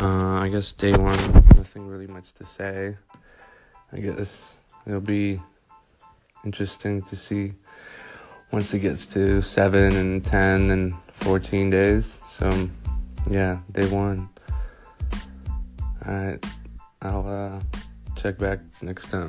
Uh, I guess day one, nothing really much to say. I guess it'll be interesting to see once it gets to 7 and 10 and 14 days. So, yeah, day one. Alright, I'll uh, check back next time.